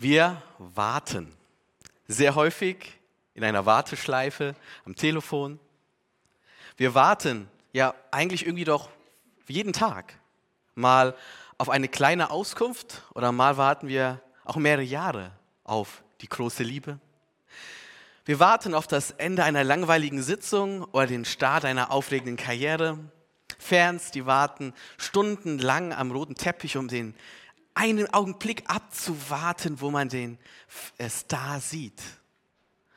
Wir warten. Sehr häufig in einer Warteschleife am Telefon. Wir warten ja eigentlich irgendwie doch jeden Tag. Mal auf eine kleine Auskunft oder mal warten wir auch mehrere Jahre auf die große Liebe. Wir warten auf das Ende einer langweiligen Sitzung oder den Start einer aufregenden Karriere. Fans, die warten stundenlang am roten Teppich, um den einen Augenblick abzuwarten, wo man den Star sieht.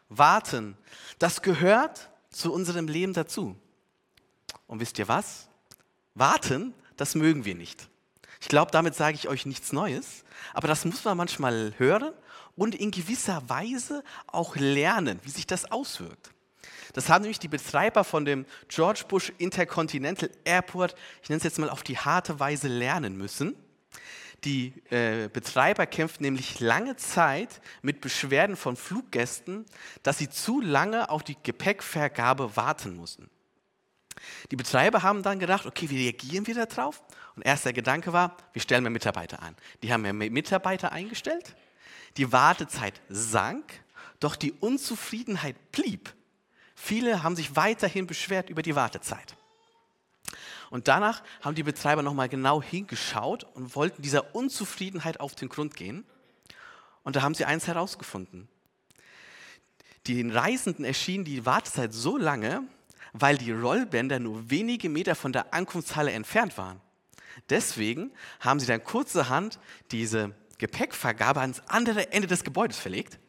Warten, das gehört zu unserem Leben dazu. Und wisst ihr was? Warten, das mögen wir nicht. Ich glaube, damit sage ich euch nichts Neues, aber das muss man manchmal hören und in gewisser Weise auch lernen, wie sich das auswirkt. Das haben nämlich die Betreiber von dem George Bush Intercontinental Airport, ich nenne es jetzt mal auf die harte Weise lernen müssen. Die äh, Betreiber kämpften nämlich lange Zeit mit Beschwerden von Fluggästen, dass sie zu lange auf die Gepäckvergabe warten mussten. Die Betreiber haben dann gedacht, okay, wie reagieren wir darauf? Und erster Gedanke war, wir stellen mehr Mitarbeiter ein. Die haben mehr Mitarbeiter eingestellt, die Wartezeit sank, doch die Unzufriedenheit blieb. Viele haben sich weiterhin beschwert über die Wartezeit. Und danach haben die Betreiber nochmal genau hingeschaut und wollten dieser Unzufriedenheit auf den Grund gehen. Und da haben sie eins herausgefunden. Den Reisenden erschien die Wartezeit so lange, weil die Rollbänder nur wenige Meter von der Ankunftshalle entfernt waren. Deswegen haben sie dann kurzerhand diese Gepäckvergabe ans andere Ende des Gebäudes verlegt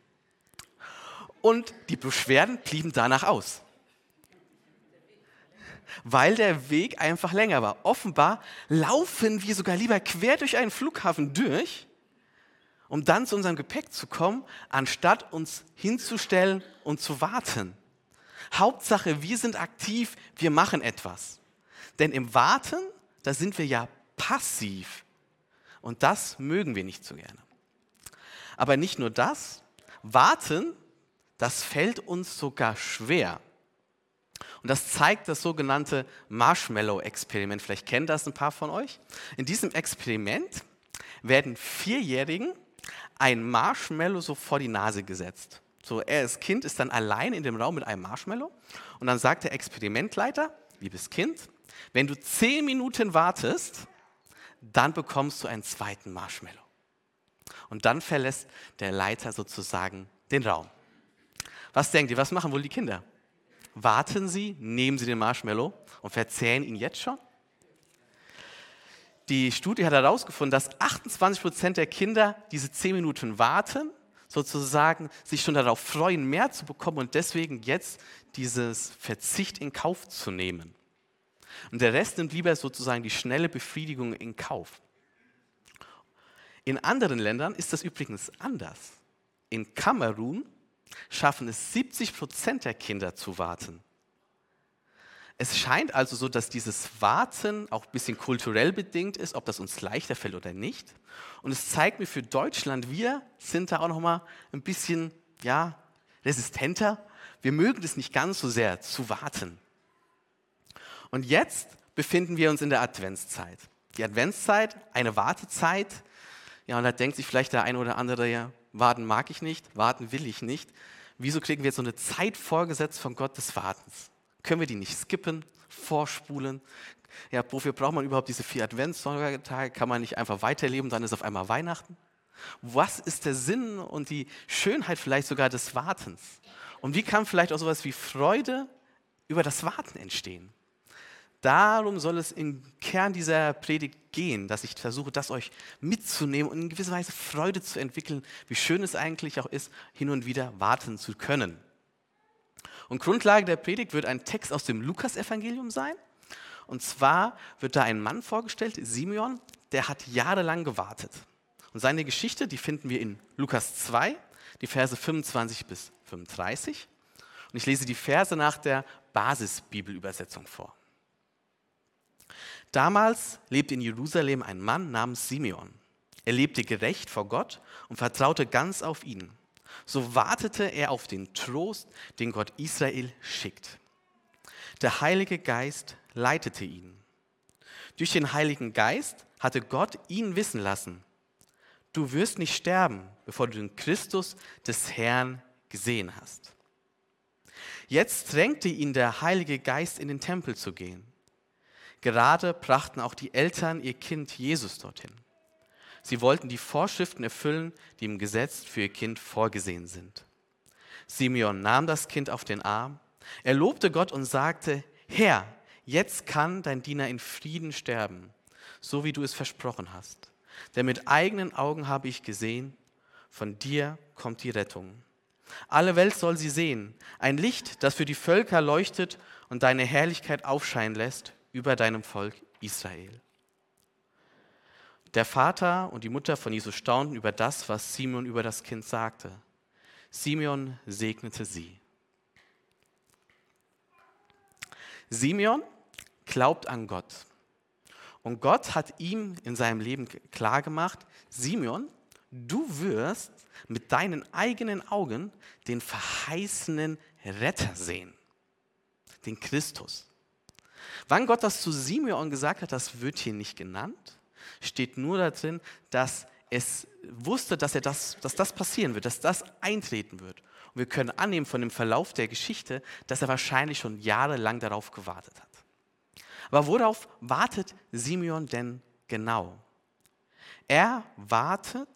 und die Beschwerden blieben danach aus weil der Weg einfach länger war. Offenbar laufen wir sogar lieber quer durch einen Flughafen durch, um dann zu unserem Gepäck zu kommen, anstatt uns hinzustellen und zu warten. Hauptsache, wir sind aktiv, wir machen etwas. Denn im Warten, da sind wir ja passiv. Und das mögen wir nicht so gerne. Aber nicht nur das, warten, das fällt uns sogar schwer. Und das zeigt das sogenannte Marshmallow-Experiment. Vielleicht kennen das ein paar von euch. In diesem Experiment werden Vierjährigen ein Marshmallow so vor die Nase gesetzt. So, er als Kind ist dann allein in dem Raum mit einem Marshmallow und dann sagt der Experimentleiter, liebes Kind, wenn du zehn Minuten wartest, dann bekommst du einen zweiten Marshmallow. Und dann verlässt der Leiter sozusagen den Raum. Was denkt ihr, was machen wohl die Kinder? Warten Sie, nehmen Sie den Marshmallow und verzehren ihn jetzt schon? Die Studie hat herausgefunden, dass 28 Prozent der Kinder diese 10 Minuten warten, sozusagen sich schon darauf freuen, mehr zu bekommen und deswegen jetzt dieses Verzicht in Kauf zu nehmen. Und der Rest nimmt lieber sozusagen die schnelle Befriedigung in Kauf. In anderen Ländern ist das übrigens anders. In Kamerun schaffen es 70 Prozent der Kinder zu warten. Es scheint also so, dass dieses Warten auch ein bisschen kulturell bedingt ist, ob das uns leichter fällt oder nicht. Und es zeigt mir für Deutschland, wir sind da auch noch mal ein bisschen ja, resistenter. Wir mögen es nicht ganz so sehr zu warten. Und jetzt befinden wir uns in der Adventszeit. Die Adventszeit, eine Wartezeit. Ja, und da denkt sich vielleicht der eine oder andere ja, warten mag ich nicht, warten will ich nicht. Wieso kriegen wir jetzt so eine Zeit vorgesetzt von Gott des Wartens? Können wir die nicht skippen, vorspulen? Ja, wofür braucht man überhaupt diese vier Adventstage? Kann man nicht einfach weiterleben, dann ist auf einmal Weihnachten? Was ist der Sinn und die Schönheit vielleicht sogar des Wartens? Und wie kann vielleicht auch sowas wie Freude über das Warten entstehen? Darum soll es im Kern dieser Predigt gehen, dass ich versuche, das euch mitzunehmen und in gewisser Weise Freude zu entwickeln, wie schön es eigentlich auch ist, hin und wieder warten zu können. Und Grundlage der Predigt wird ein Text aus dem Lukasevangelium sein. Und zwar wird da ein Mann vorgestellt, Simeon, der hat jahrelang gewartet. Und seine Geschichte, die finden wir in Lukas 2, die Verse 25 bis 35. Und ich lese die Verse nach der Basisbibelübersetzung vor. Damals lebte in Jerusalem ein Mann namens Simeon. Er lebte gerecht vor Gott und vertraute ganz auf ihn. So wartete er auf den Trost, den Gott Israel schickt. Der Heilige Geist leitete ihn. Durch den Heiligen Geist hatte Gott ihn wissen lassen, du wirst nicht sterben, bevor du den Christus des Herrn gesehen hast. Jetzt drängte ihn der Heilige Geist in den Tempel zu gehen. Gerade brachten auch die Eltern ihr Kind Jesus dorthin. Sie wollten die Vorschriften erfüllen, die im Gesetz für ihr Kind vorgesehen sind. Simeon nahm das Kind auf den Arm, er lobte Gott und sagte, Herr, jetzt kann dein Diener in Frieden sterben, so wie du es versprochen hast. Denn mit eigenen Augen habe ich gesehen, von dir kommt die Rettung. Alle Welt soll sie sehen, ein Licht, das für die Völker leuchtet und deine Herrlichkeit aufscheinen lässt über deinem Volk Israel. Der Vater und die Mutter von Jesus staunten über das, was Simeon über das Kind sagte. Simeon segnete sie. Simeon glaubt an Gott. Und Gott hat ihm in seinem Leben klargemacht, Simeon, du wirst mit deinen eigenen Augen den verheißenen Retter sehen, den Christus. Wann Gott das zu Simeon gesagt hat, das wird hier nicht genannt, steht nur da drin, dass es wusste, dass, er das, dass das passieren wird, dass das eintreten wird. Und wir können annehmen von dem Verlauf der Geschichte, dass er wahrscheinlich schon jahrelang darauf gewartet hat. Aber worauf wartet Simeon denn genau? Er wartet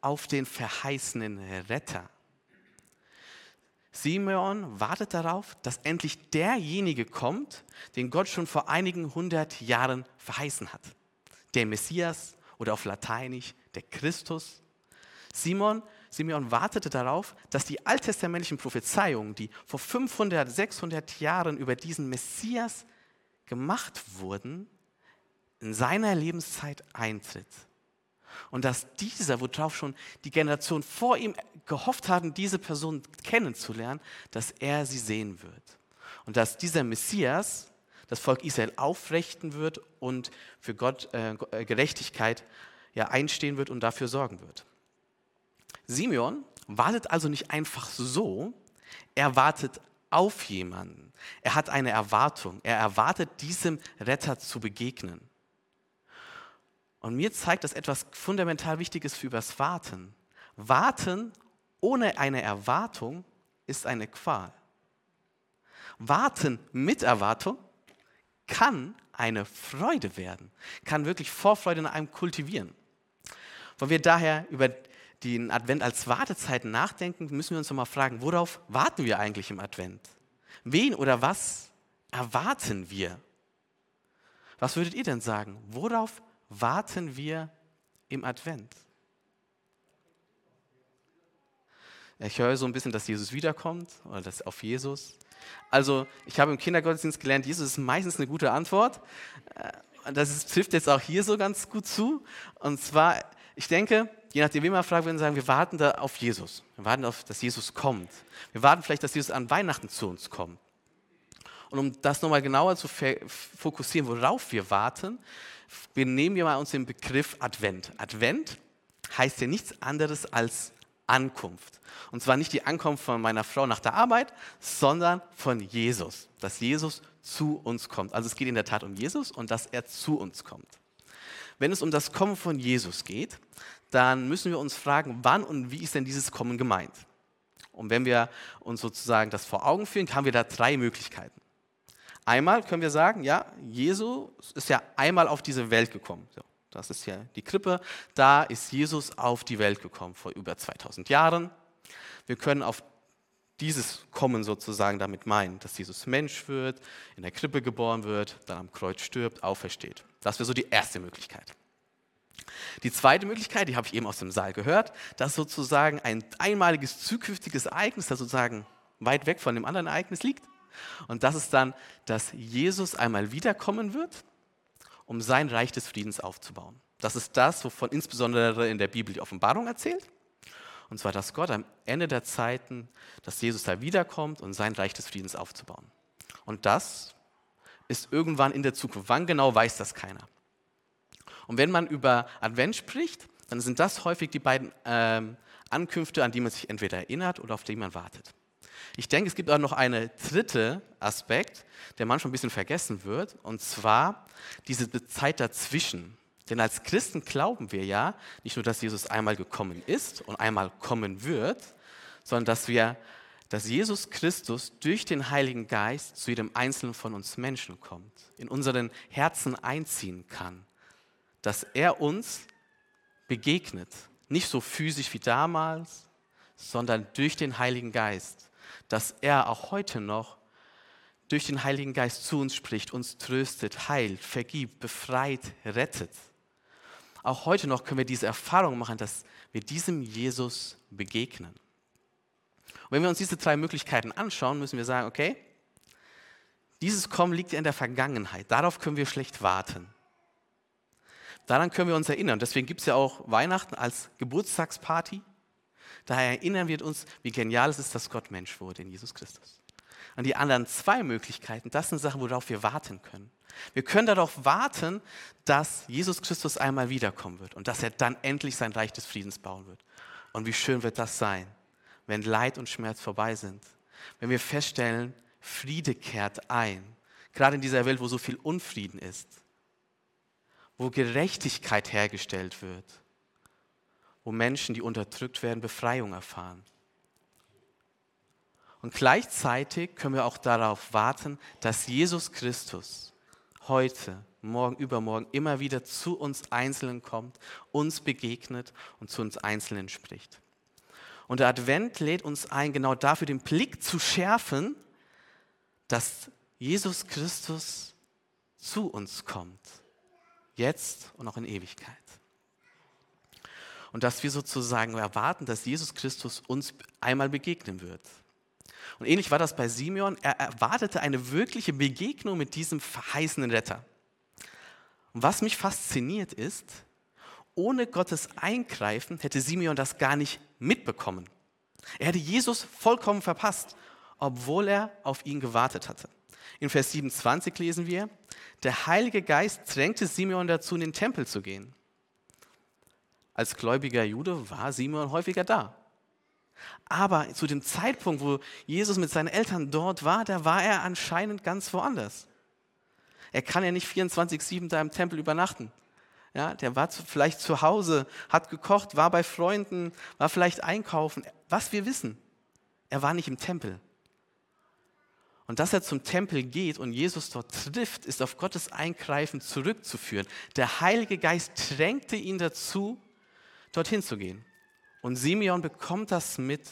auf den verheißenen Retter. Simeon wartet darauf, dass endlich derjenige kommt, den Gott schon vor einigen hundert Jahren verheißen hat. Der Messias oder auf Lateinisch der Christus. Simon, Simeon wartete darauf, dass die alttestamentlichen Prophezeiungen, die vor 500, 600 Jahren über diesen Messias gemacht wurden, in seiner Lebenszeit eintritt. Und dass dieser, worauf schon die Generation vor ihm gehofft hatten, diese Person kennenzulernen, dass er sie sehen wird. Und dass dieser Messias das Volk Israel aufrichten wird und für Gott äh, äh, Gerechtigkeit ja, einstehen wird und dafür sorgen wird. Simeon wartet also nicht einfach so, er wartet auf jemanden. Er hat eine Erwartung. Er erwartet, diesem Retter zu begegnen. Und mir zeigt das etwas fundamental Wichtiges für das Warten. Warten ohne eine Erwartung ist eine Qual. Warten mit Erwartung kann eine Freude werden, kann wirklich Vorfreude in einem kultivieren. Wenn wir daher über den Advent als Wartezeit nachdenken, müssen wir uns nochmal fragen, worauf warten wir eigentlich im Advent? Wen oder was erwarten wir? Was würdet ihr denn sagen? Worauf warten wir im Advent? Ich höre so ein bisschen, dass Jesus wiederkommt oder dass auf Jesus. Also, ich habe im Kindergottesdienst gelernt, Jesus ist meistens eine gute Antwort. Äh, das ist, trifft jetzt auch hier so ganz gut zu. Und zwar, ich denke, je nachdem, wie man fragt, würden sagen, wir warten da auf Jesus. Wir warten darauf, dass Jesus kommt. Wir warten vielleicht, dass Jesus an Weihnachten zu uns kommt. Und um das nochmal genauer zu fokussieren, worauf wir warten, nehmen wir mal uns den Begriff Advent. Advent heißt ja nichts anderes als Ankunft. Und zwar nicht die Ankunft von meiner Frau nach der Arbeit, sondern von Jesus. Dass Jesus zu uns kommt. Also es geht in der Tat um Jesus und dass er zu uns kommt. Wenn es um das Kommen von Jesus geht, dann müssen wir uns fragen, wann und wie ist denn dieses Kommen gemeint? Und wenn wir uns sozusagen das vor Augen führen, haben wir da drei Möglichkeiten. Einmal können wir sagen, ja, Jesus ist ja einmal auf diese Welt gekommen. Das ist ja die Krippe. Da ist Jesus auf die Welt gekommen vor über 2000 Jahren. Wir können auf dieses Kommen sozusagen damit meinen, dass Jesus Mensch wird, in der Krippe geboren wird, dann am Kreuz stirbt, aufersteht. Das wäre so die erste Möglichkeit. Die zweite Möglichkeit, die habe ich eben aus dem Saal gehört, dass sozusagen ein einmaliges zukünftiges Ereignis, das sozusagen weit weg von dem anderen Ereignis liegt. Und das ist dann, dass Jesus einmal wiederkommen wird, um sein Reich des Friedens aufzubauen. Das ist das, wovon insbesondere in der Bibel die Offenbarung erzählt. Und zwar, dass Gott am Ende der Zeiten, dass Jesus da wiederkommt und sein Reich des Friedens aufzubauen. Und das ist irgendwann in der Zukunft. Wann genau weiß das keiner. Und wenn man über Advent spricht, dann sind das häufig die beiden ähm, Ankünfte, an die man sich entweder erinnert oder auf die man wartet. Ich denke, es gibt auch noch einen dritten Aspekt, der manchmal ein bisschen vergessen wird, und zwar diese Zeit dazwischen. Denn als Christen glauben wir ja nicht nur, dass Jesus einmal gekommen ist und einmal kommen wird, sondern dass wir, dass Jesus Christus durch den Heiligen Geist zu jedem Einzelnen von uns Menschen kommt, in unseren Herzen einziehen kann, dass er uns begegnet, nicht so physisch wie damals, sondern durch den Heiligen Geist, dass er auch heute noch durch den Heiligen Geist zu uns spricht, uns tröstet, heilt, vergibt, befreit, rettet. Auch heute noch können wir diese Erfahrung machen, dass wir diesem Jesus begegnen. Und wenn wir uns diese drei Möglichkeiten anschauen, müssen wir sagen, okay, dieses Kommen liegt ja in der Vergangenheit. Darauf können wir schlecht warten. Daran können wir uns erinnern. Deswegen gibt es ja auch Weihnachten als Geburtstagsparty. Daher erinnern wir uns, wie genial es ist, dass Gott Mensch wurde in Jesus Christus. Und die anderen zwei Möglichkeiten, das sind Sachen, worauf wir warten können. Wir können darauf warten, dass Jesus Christus einmal wiederkommen wird und dass er dann endlich sein Reich des Friedens bauen wird. Und wie schön wird das sein, wenn Leid und Schmerz vorbei sind. Wenn wir feststellen, Friede kehrt ein. Gerade in dieser Welt, wo so viel Unfrieden ist. Wo Gerechtigkeit hergestellt wird. Wo Menschen, die unterdrückt werden, Befreiung erfahren. Und gleichzeitig können wir auch darauf warten, dass Jesus Christus heute, morgen, übermorgen immer wieder zu uns Einzelnen kommt, uns begegnet und zu uns Einzelnen spricht. Und der Advent lädt uns ein, genau dafür den Blick zu schärfen, dass Jesus Christus zu uns kommt, jetzt und auch in Ewigkeit. Und dass wir sozusagen erwarten, dass Jesus Christus uns einmal begegnen wird. Und ähnlich war das bei Simeon. Er erwartete eine wirkliche Begegnung mit diesem verheißenen Retter. Und was mich fasziniert ist, ohne Gottes Eingreifen hätte Simeon das gar nicht mitbekommen. Er hätte Jesus vollkommen verpasst, obwohl er auf ihn gewartet hatte. In Vers 27 lesen wir, der Heilige Geist drängte Simeon dazu, in den Tempel zu gehen. Als gläubiger Jude war Simeon häufiger da. Aber zu dem Zeitpunkt, wo Jesus mit seinen Eltern dort war, da war er anscheinend ganz woanders. Er kann ja nicht 24-7 da im Tempel übernachten. Ja, der war vielleicht zu Hause, hat gekocht, war bei Freunden, war vielleicht einkaufen. Was wir wissen, er war nicht im Tempel. Und dass er zum Tempel geht und Jesus dort trifft, ist auf Gottes Eingreifen zurückzuführen. Der Heilige Geist drängte ihn dazu, dorthin zu gehen. Und Simeon bekommt das mit.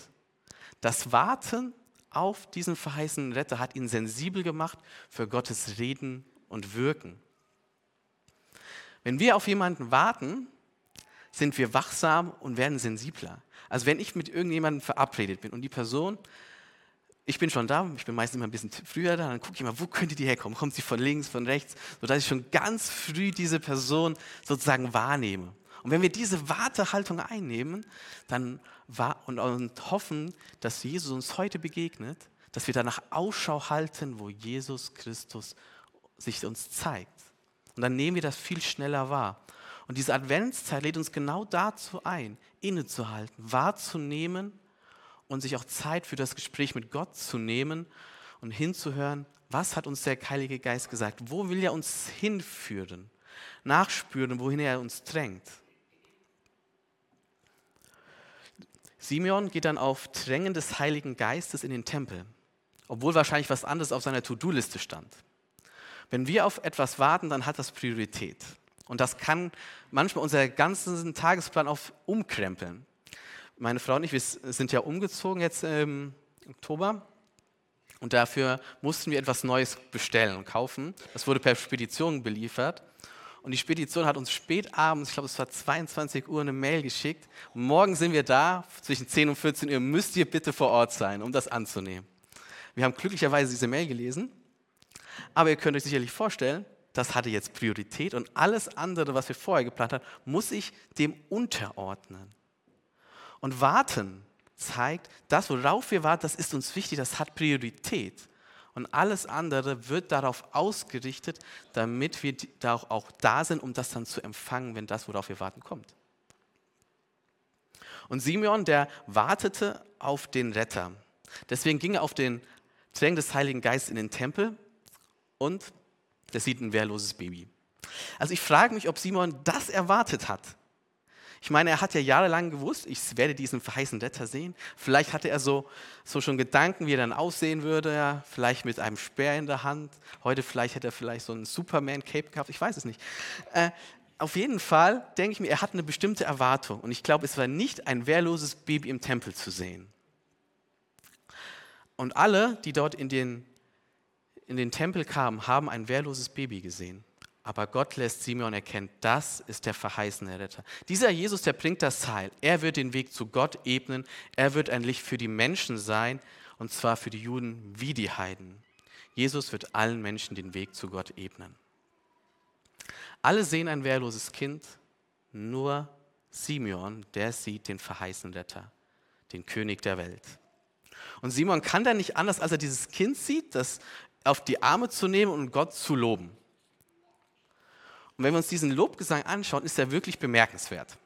Das Warten auf diesen verheißenen Retter hat ihn sensibel gemacht für Gottes Reden und Wirken. Wenn wir auf jemanden warten, sind wir wachsam und werden sensibler. Also wenn ich mit irgendjemandem verabredet bin und die Person, ich bin schon da, ich bin meistens immer ein bisschen früher da, dann gucke ich mal, wo könnte die herkommen? Kommt sie von links, von rechts? Sodass ich schon ganz früh diese Person sozusagen wahrnehme. Und wenn wir diese Wartehaltung einnehmen dann und, hoffen, dass Jesus uns heute begegnet, dass wir danach Ausschau halten, wo Jesus Christus sich uns zeigt. Und dann nehmen wir das viel schneller wahr. Und diese Adventszeit lädt uns genau dazu ein, innezuhalten, wahrzunehmen und sich auch Zeit für das Gespräch mit Gott zu nehmen und hinzuhören, was hat uns der Heilige Geist gesagt? Wo will er uns hinführen? Nachspüren, wohin er uns drängt. Simeon geht dann auf Drängen des Heiligen Geistes in den Tempel, obwohl wahrscheinlich was anderes auf seiner To-Do-Liste stand. Wenn wir auf etwas warten, dann hat das Priorität. Und das kann manchmal unser ganzen Tagesplan auf umkrempeln. Meine Frau und ich, wir sind ja umgezogen jetzt im Oktober und dafür mussten wir etwas Neues bestellen und kaufen. Das wurde per Spedition beliefert. Und die Spedition hat uns spät abends, ich glaube es war 22 Uhr, eine Mail geschickt. morgen sind wir da, zwischen 10 und 14 Uhr müsst ihr bitte vor Ort sein, um das anzunehmen. Wir haben glücklicherweise diese Mail gelesen, aber ihr könnt euch sicherlich vorstellen, das hatte jetzt Priorität und alles andere, was wir vorher geplant haben, muss ich dem unterordnen. Und warten zeigt, das, worauf wir warten, das ist uns wichtig, das hat Priorität und alles andere wird darauf ausgerichtet, damit wir da auch da sind, um das dann zu empfangen, wenn das, worauf wir warten, kommt. Und Simeon, der wartete auf den Retter. Deswegen ging er auf den Drängen des Heiligen Geistes in den Tempel und der sieht ein wehrloses Baby. Also ich frage mich, ob Simon das erwartet hat. Ich meine, er hat ja jahrelang gewusst, ich werde diesen verheißenen Retter sehen. Vielleicht hatte er so, so schon Gedanken, wie er dann aussehen würde. Ja. Vielleicht mit einem Speer in der Hand. Heute vielleicht hätte er vielleicht so ein Superman-Cape gehabt. Ich weiß es nicht. Äh, auf jeden Fall denke ich mir, er hat eine bestimmte Erwartung. Und ich glaube, es war nicht ein wehrloses Baby im Tempel zu sehen. Und alle, die dort in den, in den Tempel kamen, haben ein wehrloses Baby gesehen. Aber Gott lässt Simeon erkennen, das ist der verheißene Retter. Dieser Jesus, der bringt das Heil. Er wird den Weg zu Gott ebnen. Er wird ein Licht für die Menschen sein, und zwar für die Juden wie die Heiden. Jesus wird allen Menschen den Weg zu Gott ebnen. Alle sehen ein wehrloses Kind, nur Simeon, der sieht den verheißenen Retter, den König der Welt. Und Simon kann dann nicht anders, als er dieses Kind sieht, das auf die Arme zu nehmen und Gott zu loben. Und wenn wir uns diesen Lobgesang anschauen, ist er wirklich bemerkenswert.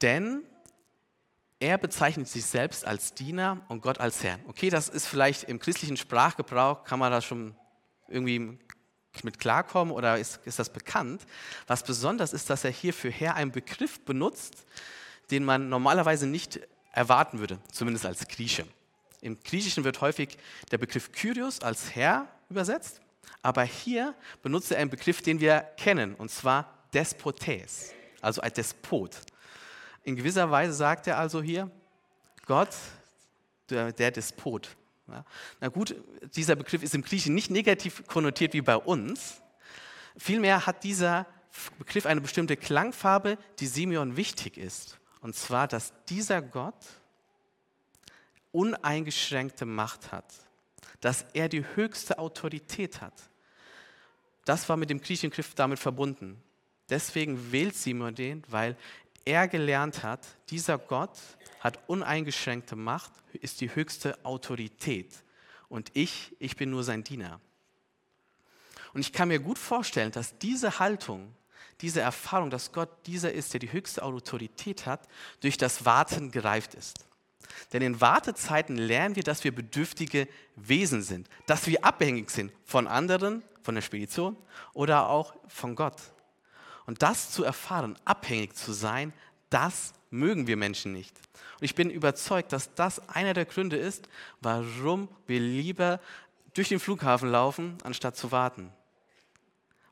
Denn er bezeichnet sich selbst als Diener und Gott als Herr. Okay, das ist vielleicht im christlichen Sprachgebrauch, kann man da schon irgendwie mit klarkommen oder ist, ist das bekannt? Was besonders ist, dass er hier für Herr einen Begriff benutzt, den man normalerweise nicht erwarten würde, zumindest als Grieche. Im Griechischen wird häufig der Begriff Kyrios als Herr übersetzt aber hier benutzt er einen Begriff, den wir kennen, und zwar Despotes, also ein Despot. In gewisser Weise sagt er also hier, Gott, der, der Despot. Ja. Na gut, dieser Begriff ist im Griechischen nicht negativ konnotiert wie bei uns. Vielmehr hat dieser Begriff eine bestimmte Klangfarbe, die Simeon wichtig ist. Und zwar, dass dieser Gott uneingeschränkte Macht hat dass er die höchste Autorität hat. Das war mit dem griechischen Griff damit verbunden. Deswegen wählt Simon den, weil er gelernt hat, dieser Gott hat uneingeschränkte Macht, ist die höchste Autorität. Und ich, ich bin nur sein Diener. Und ich kann mir gut vorstellen, dass diese Haltung, diese Erfahrung, dass Gott dieser ist, der die höchste Autorität hat, durch das Warten gereift ist. Denn in Wartezeiten lernen wir, dass wir bedürftige Wesen sind, dass wir abhängig sind von anderen, von der Spedition oder auch von Gott. Und das zu erfahren, abhängig zu sein, das mögen wir Menschen nicht. Und ich bin überzeugt, dass das einer der Gründe ist, warum wir lieber durch den Flughafen laufen, anstatt zu warten.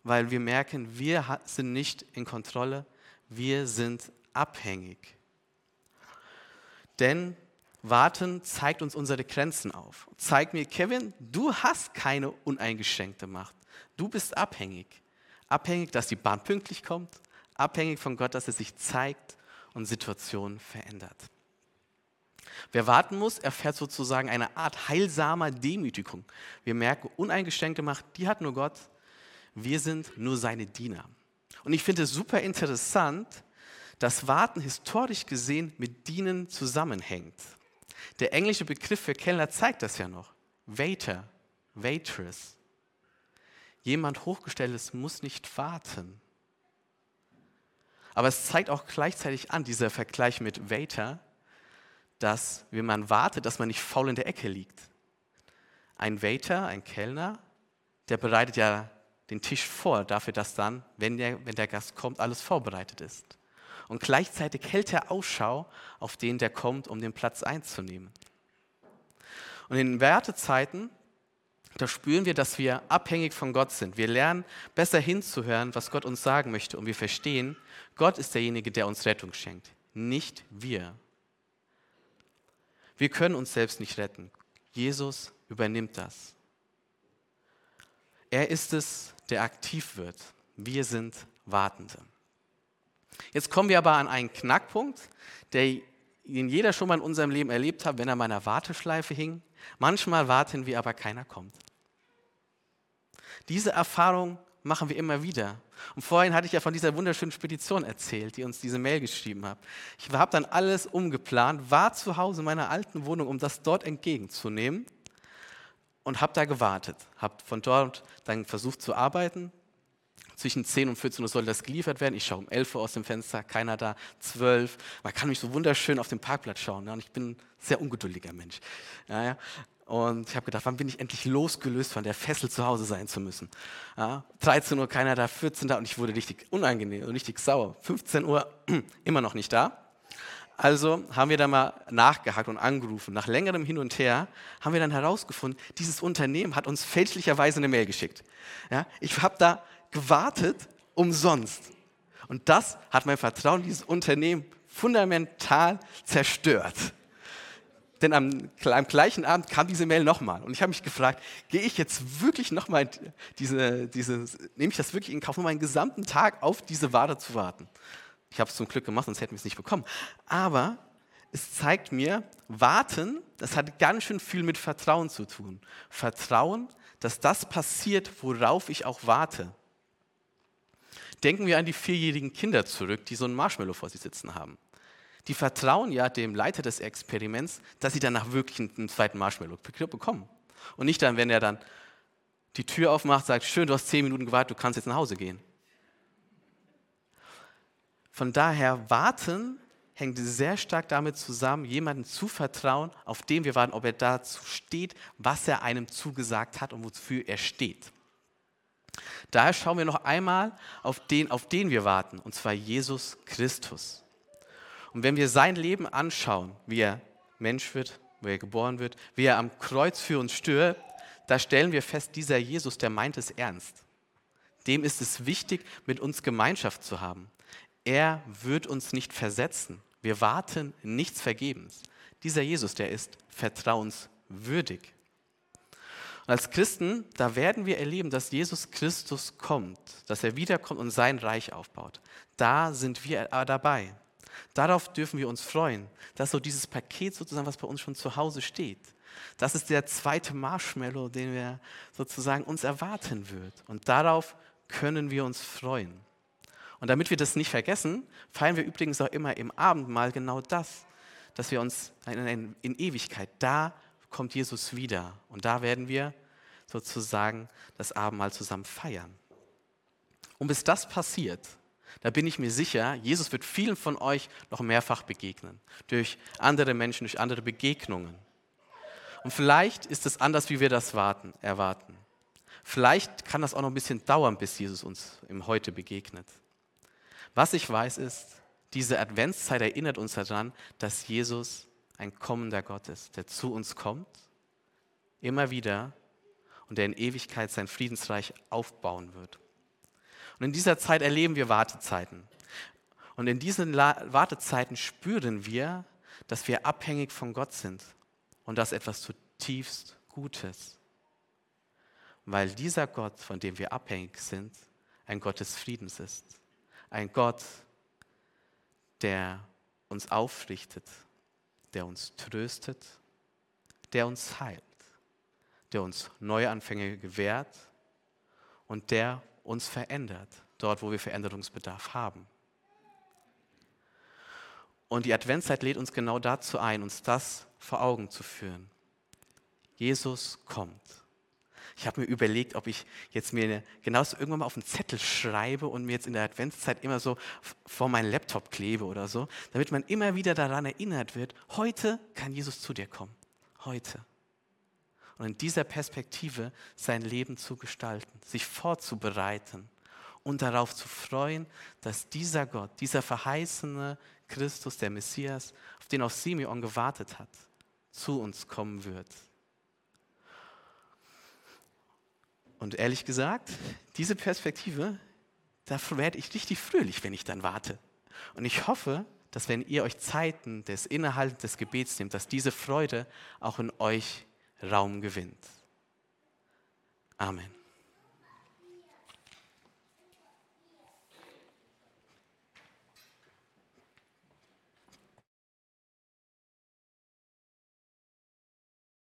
Weil wir merken, wir sind nicht in Kontrolle, wir sind abhängig. Denn Warten zeigt uns unsere Grenzen auf. Zeigt mir, Kevin, du hast keine uneingeschränkte Macht. Du bist abhängig. Abhängig, dass die Bahn pünktlich kommt. Abhängig von Gott, dass er sich zeigt und Situationen verändert. Wer warten muss, erfährt sozusagen eine Art heilsamer Demütigung. Wir merken, uneingeschränkte Macht, die hat nur Gott. Wir sind nur seine Diener. Und ich finde es super interessant, dass Warten historisch gesehen mit Dienen zusammenhängt. Der englische Begriff für Kellner zeigt das ja noch. Waiter, Waitress. Jemand Hochgestelltes muss nicht warten. Aber es zeigt auch gleichzeitig an, dieser Vergleich mit Waiter, dass, wenn man wartet, dass man nicht faul in der Ecke liegt. Ein Waiter, ein Kellner, der bereitet ja den Tisch vor, dafür, dass dann, wenn der, wenn der Gast kommt, alles vorbereitet ist und gleichzeitig hält er Ausschau auf den, der kommt, um den Platz einzunehmen. Und in Wertezeiten, da spüren wir, dass wir abhängig von Gott sind. Wir lernen besser hinzuhören, was Gott uns sagen möchte und wir verstehen, Gott ist derjenige, der uns Rettung schenkt, nicht wir. Wir können uns selbst nicht retten. Jesus übernimmt das. Er ist es, der aktiv wird. Wir sind Wartende. Jetzt kommen wir aber an einen Knackpunkt, der, den jeder schon mal in unserem Leben erlebt hat, wenn er mal in einer Warteschleife hing. Manchmal warten wir, aber keiner kommt. Diese Erfahrung machen wir immer wieder. Und vorhin hatte ich ja von dieser wunderschönen Spedition erzählt, die uns diese Mail geschrieben hat. Ich habe dann alles umgeplant, war zu Hause in meiner alten Wohnung, um das dort entgegenzunehmen und habe da gewartet. Habe von dort dann versucht zu arbeiten, zwischen 10 und 14 Uhr soll das geliefert werden. Ich schaue um 11 Uhr aus dem Fenster, keiner da, 12. Man kann mich so wunderschön auf dem Parkplatz schauen. Ja, und ich bin ein sehr ungeduldiger Mensch. Ja, ja. Und ich habe gedacht, wann bin ich endlich losgelöst von der Fessel zu Hause sein zu müssen? Ja, 13 Uhr keiner da, 14 da und ich wurde richtig unangenehm und richtig sauer. 15 Uhr immer noch nicht da. Also haben wir da mal nachgehakt und angerufen. Nach längerem Hin und Her haben wir dann herausgefunden, dieses Unternehmen hat uns fälschlicherweise eine Mail geschickt. Ja, ich habe da gewartet, umsonst. Und das hat mein Vertrauen in dieses Unternehmen fundamental zerstört. Denn am, am, gleichen Abend kam diese Mail nochmal. Und ich habe mich gefragt, gehe ich jetzt wirklich nochmal diese, diese, nehme ich das wirklich in Kauf, um meinen gesamten Tag auf diese Ware zu warten? Ich habe es zum Glück gemacht, sonst hätten wir es nicht bekommen. Aber es zeigt mir, warten, das hat ganz schön viel mit Vertrauen zu tun. Vertrauen, dass das passiert, worauf ich auch warte. Denken wir an die vierjährigen Kinder zurück, die so ein Marshmallow vor sich sitzen haben. Die vertrauen ja dem Leiter des Experiments, dass sie danach wirklich einen zweiten Marshmallow bekommen. Und nicht dann, wenn er dann die Tür aufmacht, sagt, schön, du hast zehn Minuten gewartet, du kannst jetzt nach Hause gehen. Von daher, warten hängt sehr stark damit zusammen, jemandem zu vertrauen, auf dem wir warten, ob er dazu steht, was er einem zugesagt hat und wofür er steht. Daher schauen wir noch einmal auf den, auf den wir warten, und zwar Jesus Christus. Und wenn wir sein Leben anschauen, wie er Mensch wird, wie er geboren wird, wie er am Kreuz für uns stirbt, da stellen wir fest, dieser Jesus, der meint es ernst. Dem ist es wichtig, mit uns Gemeinschaft zu haben. Er wird uns nicht versetzen. Wir warten nichts vergebens. Dieser Jesus, der ist vertrauenswürdig. Und als Christen, da werden wir erleben, dass Jesus Christus kommt, dass er wiederkommt und sein Reich aufbaut. Da sind wir dabei. Darauf dürfen wir uns freuen. Das ist so dieses Paket sozusagen, was bei uns schon zu Hause steht. Das ist der zweite Marshmallow, den wir sozusagen uns erwarten wird. Und darauf können wir uns freuen. Und damit wir das nicht vergessen, feiern wir übrigens auch immer im Abendmahl genau das, dass wir uns in Ewigkeit, da kommt Jesus wieder. Und da werden wir sozusagen das Abendmahl zusammen feiern. Und bis das passiert, da bin ich mir sicher, Jesus wird vielen von euch noch mehrfach begegnen. Durch andere Menschen, durch andere Begegnungen. Und vielleicht ist es anders, wie wir das warten, erwarten. Vielleicht kann das auch noch ein bisschen dauern, bis Jesus uns im Heute begegnet. Was ich weiß ist, diese Adventszeit erinnert uns daran, dass Jesus ein kommender Gott ist, der zu uns kommt, immer wieder und der in Ewigkeit sein Friedensreich aufbauen wird. Und in dieser Zeit erleben wir Wartezeiten. Und in diesen Wartezeiten spüren wir, dass wir abhängig von Gott sind und das etwas zutiefst Gutes. Weil dieser Gott, von dem wir abhängig sind, ein Gott des Friedens ist. Ein Gott, der uns aufrichtet, der uns tröstet, der uns heilt, der uns Neuanfänge gewährt und der uns verändert, dort wo wir Veränderungsbedarf haben. Und die Adventszeit lädt uns genau dazu ein, uns das vor Augen zu führen. Jesus kommt. Ich habe mir überlegt, ob ich jetzt mir genauso irgendwann mal auf einen Zettel schreibe und mir jetzt in der Adventszeit immer so vor meinen Laptop klebe oder so, damit man immer wieder daran erinnert wird, heute kann Jesus zu dir kommen. Heute und in dieser Perspektive sein Leben zu gestalten, sich vorzubereiten und darauf zu freuen, dass dieser Gott, dieser verheißene Christus, der Messias, auf den auch Simeon gewartet hat, zu uns kommen wird. Und ehrlich gesagt, diese Perspektive, da werde ich richtig fröhlich, wenn ich dann warte. Und ich hoffe, dass wenn ihr euch Zeiten des Innehaltens des Gebets nehmt, dass diese Freude auch in euch Raum gewinnt. Amen.